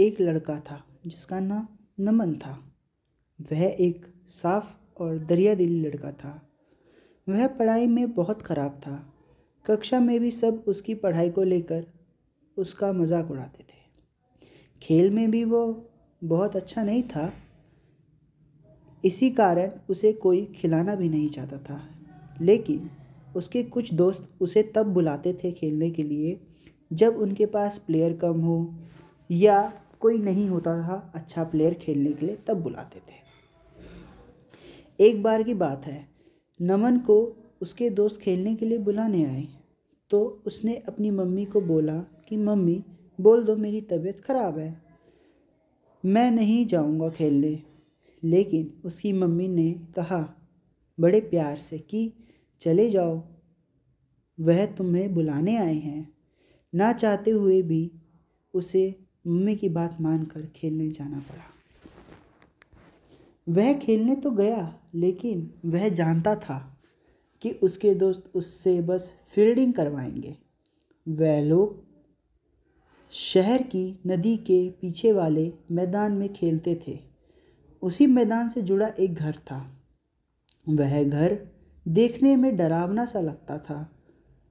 एक लड़का था, जिसका नाम नमन था। वह एक साफ़ और दरिया दिली लड़का था। वह पढ़ाई में बहुत ख़राब था। कक्षा में भी सब उसकी पढ़ाई को लेकर उसका मज़ाक उड़ाते थे। खेल में भी वो बहुत अच्छा नहीं था। इसी कारण उसे कोई खिलाना भी नहीं चाहता था। लेकिन उसके कुछ दोस्त उसे तब बुलाते थे खेलने के लिए जब उनके पास प्लेयर कम हो या कोई नहीं होता था अच्छा प्लेयर खेलने के लिए, तब बुलाते थे। एक बार की बात है, नमन को उसके दोस्त खेलने के लिए बुलाने आए तो उसने अपनी मम्मी को बोला कि, मम्मी, बोल दो मेरी तबीयत ख़राब है, मैं नहीं जाऊँगा खेलने। लेकिन उसकी मम्मी ने कहा बड़े प्यार से कि, चले जाओ, वह तुम्हें बुलाने आए हैं। ना चाहते हुए भी उसे मम्मी की बात मानकर खेलने जाना पड़ा। वह खेलने तो गया, लेकिन वह जानता था कि उसके दोस्त उससे बस फील्डिंग करवाएँगे। वह लोग शहर की नदी के पीछे वाले मैदान में खेलते थे। उसी मैदान से जुड़ा एक घर था। वह घर देखने में डरावना सा लगता था।